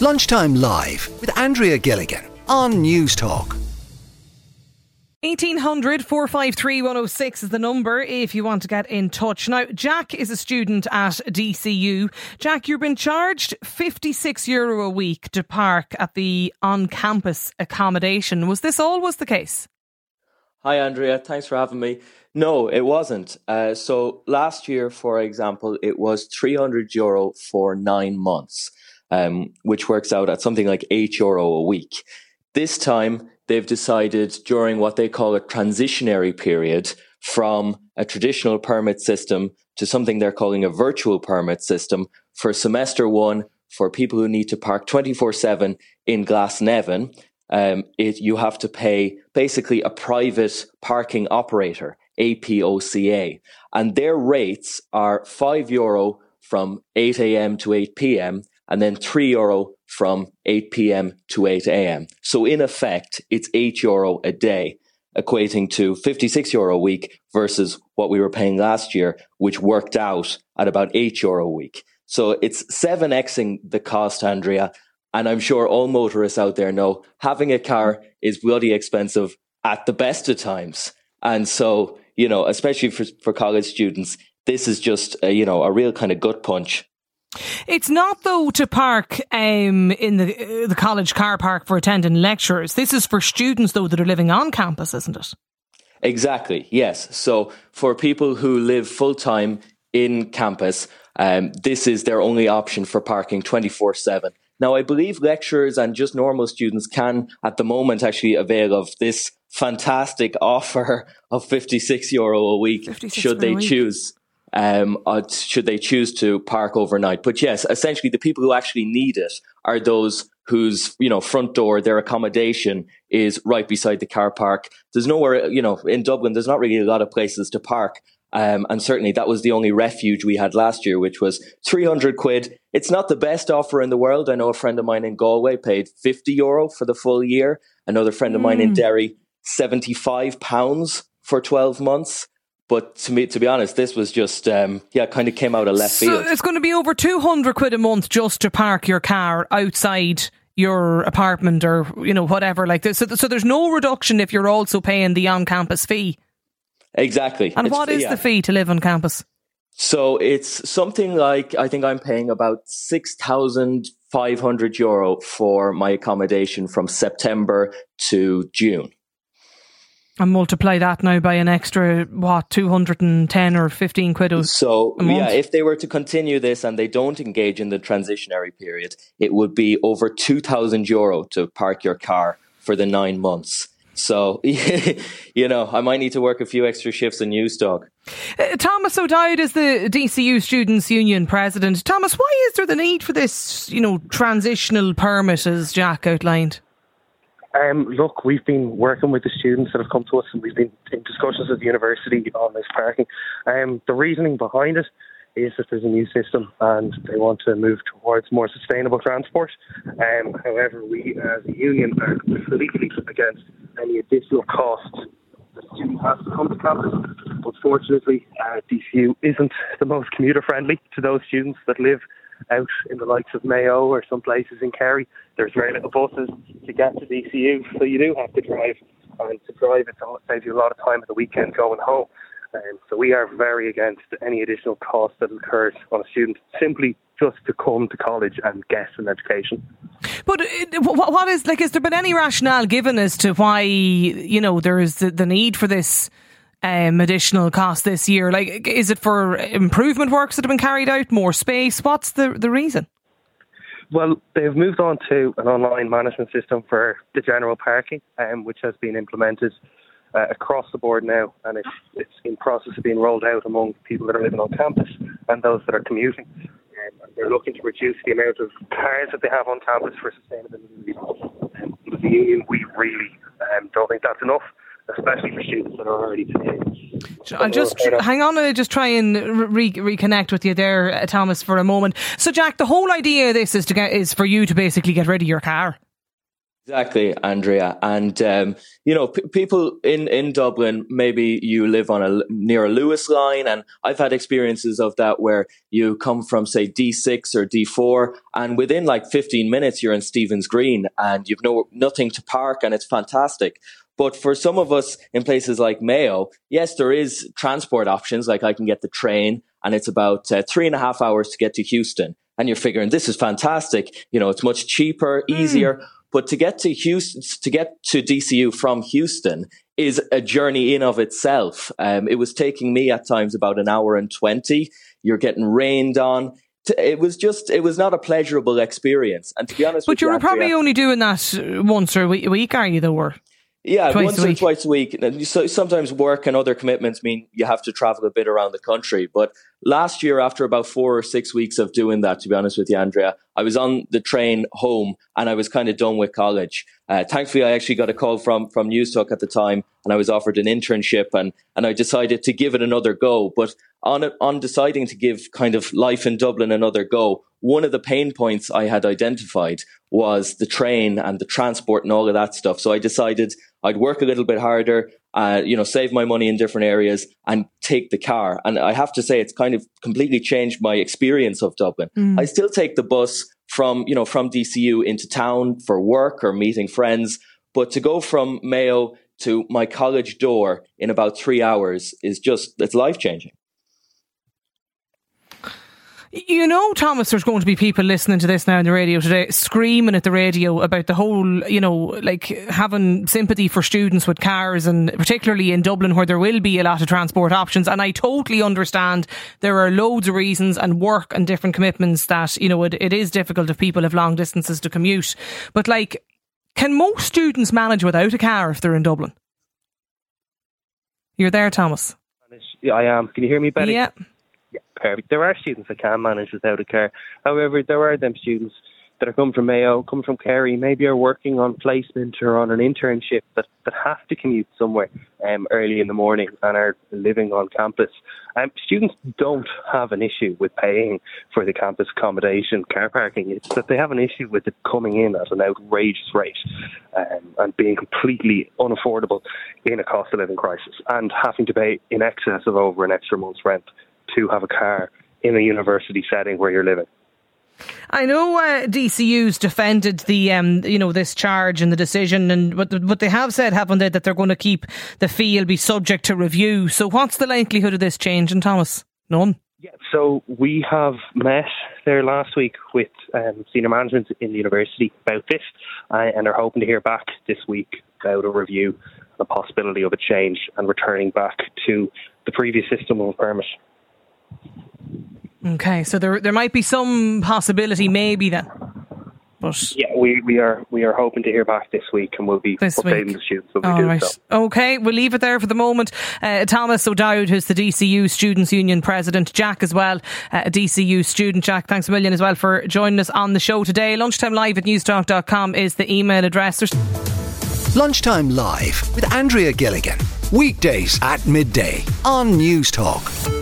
Lunchtime Live with Andrea Gilligan on Newstalk. 1800 453 106 is the number if you want to get in touch. Now, Jack is a student at DCU. Jack, you've been charged 56 euro a week to park at the on campus accommodation. Was this always the case? Hi, Andrea. Thanks for having me. No, it wasn't. Uh, so last year, for example, it was 300 euro for nine months, um, which works out at something like 8 euro a week. This time, they've decided during what they call a transitionary period from a traditional permit system to something they're calling a virtual permit system for semester one for people who need to park 24 7 in Glasnevin. Um, it, you have to pay basically a private parking operator, APCOA, and their rates are 5 euro from 8 a.m. to 8 p.m. and then 3 euro from 8 p.m. to 8 a.m. So in effect, it's 8 euro a day, equating to 56 euro a week versus what we were paying last year, which worked out at about 8 euro a week. So it's 7xing the cost, Andrea. And I'm sure all motorists out there know having a car is bloody expensive at the best of times. And so, you know, especially for, for college students, this is just, a, you know, a real kind of gut punch it's not though to park um, in the uh, the college car park for attending lectures. This is for students though that are living on campus, isn't it? Exactly. Yes. So for people who live full time in campus, um, this is their only option for parking twenty four seven. Now, I believe lecturers and just normal students can, at the moment, actually avail of this fantastic offer of 56 euro a week should they week. choose um, uh, should they choose to park overnight. But yes, essentially the people who actually need it are those whose, you know, front door, their accommodation is right beside the car park. There's nowhere, you know, in Dublin, there's not really a lot of places to park. Um, and certainly that was the only refuge we had last year, which was 300 quid. It's not the best offer in the world. I know a friend of mine in Galway paid 50 euro for the full year. Another friend of mine in mm. Derry, 75 pounds for 12 months. But to me, to be honest, this was just um, yeah, kind of came out of left so field. It's going to be over two hundred quid a month just to park your car outside your apartment or you know whatever like this. So, so there's no reduction if you're also paying the on-campus fee. Exactly. And it's, what is yeah. the fee to live on campus? So it's something like I think I'm paying about six thousand five hundred euro for my accommodation from September to June. And multiply that now by an extra, what, 210 or 15 quid So, yeah, if they were to continue this and they don't engage in the transitionary period, it would be over 2,000 euro to park your car for the nine months. So, you know, I might need to work a few extra shifts in Newstalk. Uh, Thomas O'Dowd is the DCU Students' Union president. Thomas, why is there the need for this, you know, transitional permit as Jack outlined? Um, look, we've been working with the students that have come to us, and we've been in discussions at the university on this parking. Um, the reasoning behind it is that there's a new system, and they want to move towards more sustainable transport. Um, however, we as a union are completely against any additional costs the student has to come to campus. Unfortunately, uh, DCU isn't the most commuter friendly to those students that live out in the likes of Mayo or some places in Kerry. There's very little buses to get to DCU, so you do have to drive. And to drive, it saves you a lot of time at the weekend going home. Um, so we are very against any additional cost that occurs on a student simply just to come to college and get an education. But uh, what is like? Has there been any rationale given as to why you know there is the, the need for this? Um, additional cost this year? Like, is it for improvement works that have been carried out, more space? What's the the reason? Well, they've moved on to an online management system for the general parking, um, which has been implemented uh, across the board now, and it's, it's in process of being rolled out among people that are living on campus and those that are commuting. Um, they're looking to reduce the amount of cars that they have on campus for sustainability. Um, a union, we really um, don't think that's enough especially for students that are already paying. I'll just hang on and just try and re- reconnect with you there, uh, Thomas, for a moment. So, Jack, the whole idea of this is to get is for you to basically get rid of your car. Exactly, Andrea. And, um, you know, p- people in, in Dublin, maybe you live on a near a Luas line. And I've had experiences of that where you come from, say, D6 or D4, and within like 15 minutes, you're in Stephen's Green and you've no, nothing to park and it's fantastic. But for some of us in places like Mayo, yes, there is transport options. Like I can get the train and it's about uh, three and a half hours to get to Heuston. And you're figuring this is fantastic. You know, it's much cheaper, hmm. easier. Mm but to get to Heuston, to get to DCU from Heuston is a journey in of itself. Um, it was taking me at times about an hour and 20. You're getting rained on. It was just, it was not a pleasurable experience. And to be honest but you, were probably only doing that once or a week, are you, though? Or? Yeah, twice once or twice a week. So sometimes work and other commitments mean you have to travel a bit around the country. But last year, after about four or six weeks of doing that, to be honest with you, Andrea, I was on the train home and I was kind of done with college. Uh, thankfully, I actually got a call from from Newstalk at the time, and I was offered an internship, and and I decided to give it another go. But on on deciding to give kind of life in Dublin another go, one of the pain points I had identified was the train and the transport and all of that stuff. So I decided I'd work a little bit harder, uh, you know, save my money in different areas and take the car. And I have to say, it's kind of completely changed my experience of Dublin. Mm. I still take the bus from, you know, from DCU into town for work or meeting friends. But to go from Mayo to my college door in about three hours is just, it's life changing. You know, Thomas, there's going to be people listening to this now on the radio today, screaming at the radio about the whole, you know, like having sympathy for students with cars and particularly in Dublin where there will be a lot of transport options. And I totally understand there are loads of reasons and work and different commitments that, you know, it, it is difficult if people have long distances to commute. But like, can most students manage without a car if they're in Dublin? You're there, Thomas. Yeah, I am. Can you hear me, Betty? Yeah. Yeah, perfect. There are students that can manage without a car. However, there are them students that are coming from Mayo, coming from Kerry, maybe are working on placement or on an internship that, that have to commute somewhere um, early in the morning and are living on campus. Um, students don't have an issue with paying for the campus accommodation, car parking. It's that they have an issue with it coming in at an outrageous rate um, and being completely unaffordable in a cost of living crisis and having to pay in excess of over an extra month's rent to have a car in a university setting where you're living. I know uh, DCU's defended the um, you know this charge and the decision, and but but they have said, haven't they, that they're going to keep the fee will be subject to review. So what's the likelihood of this changing, Thomas? None. Yeah, so we have met there last week with um, senior management in the university about this, uh, and are hoping to hear back this week about a review, the possibility of a change, and returning back to the previous system of a permit. Okay, so there there might be some possibility, maybe then. But yeah, we, we are we are hoping to hear back this week, and we'll be this updating week. the students. All right. So. Okay, we'll leave it there for the moment. Uh, Thomas O'Dowd, who's the DCU Students Union president, Jack as well, uh, a DCU student. Jack, thanks a million as well for joining us on the show today. Lunchtime live at newstalk.com is the email address. Lunchtime live with Andrea Gilligan, weekdays at midday on Newstalk.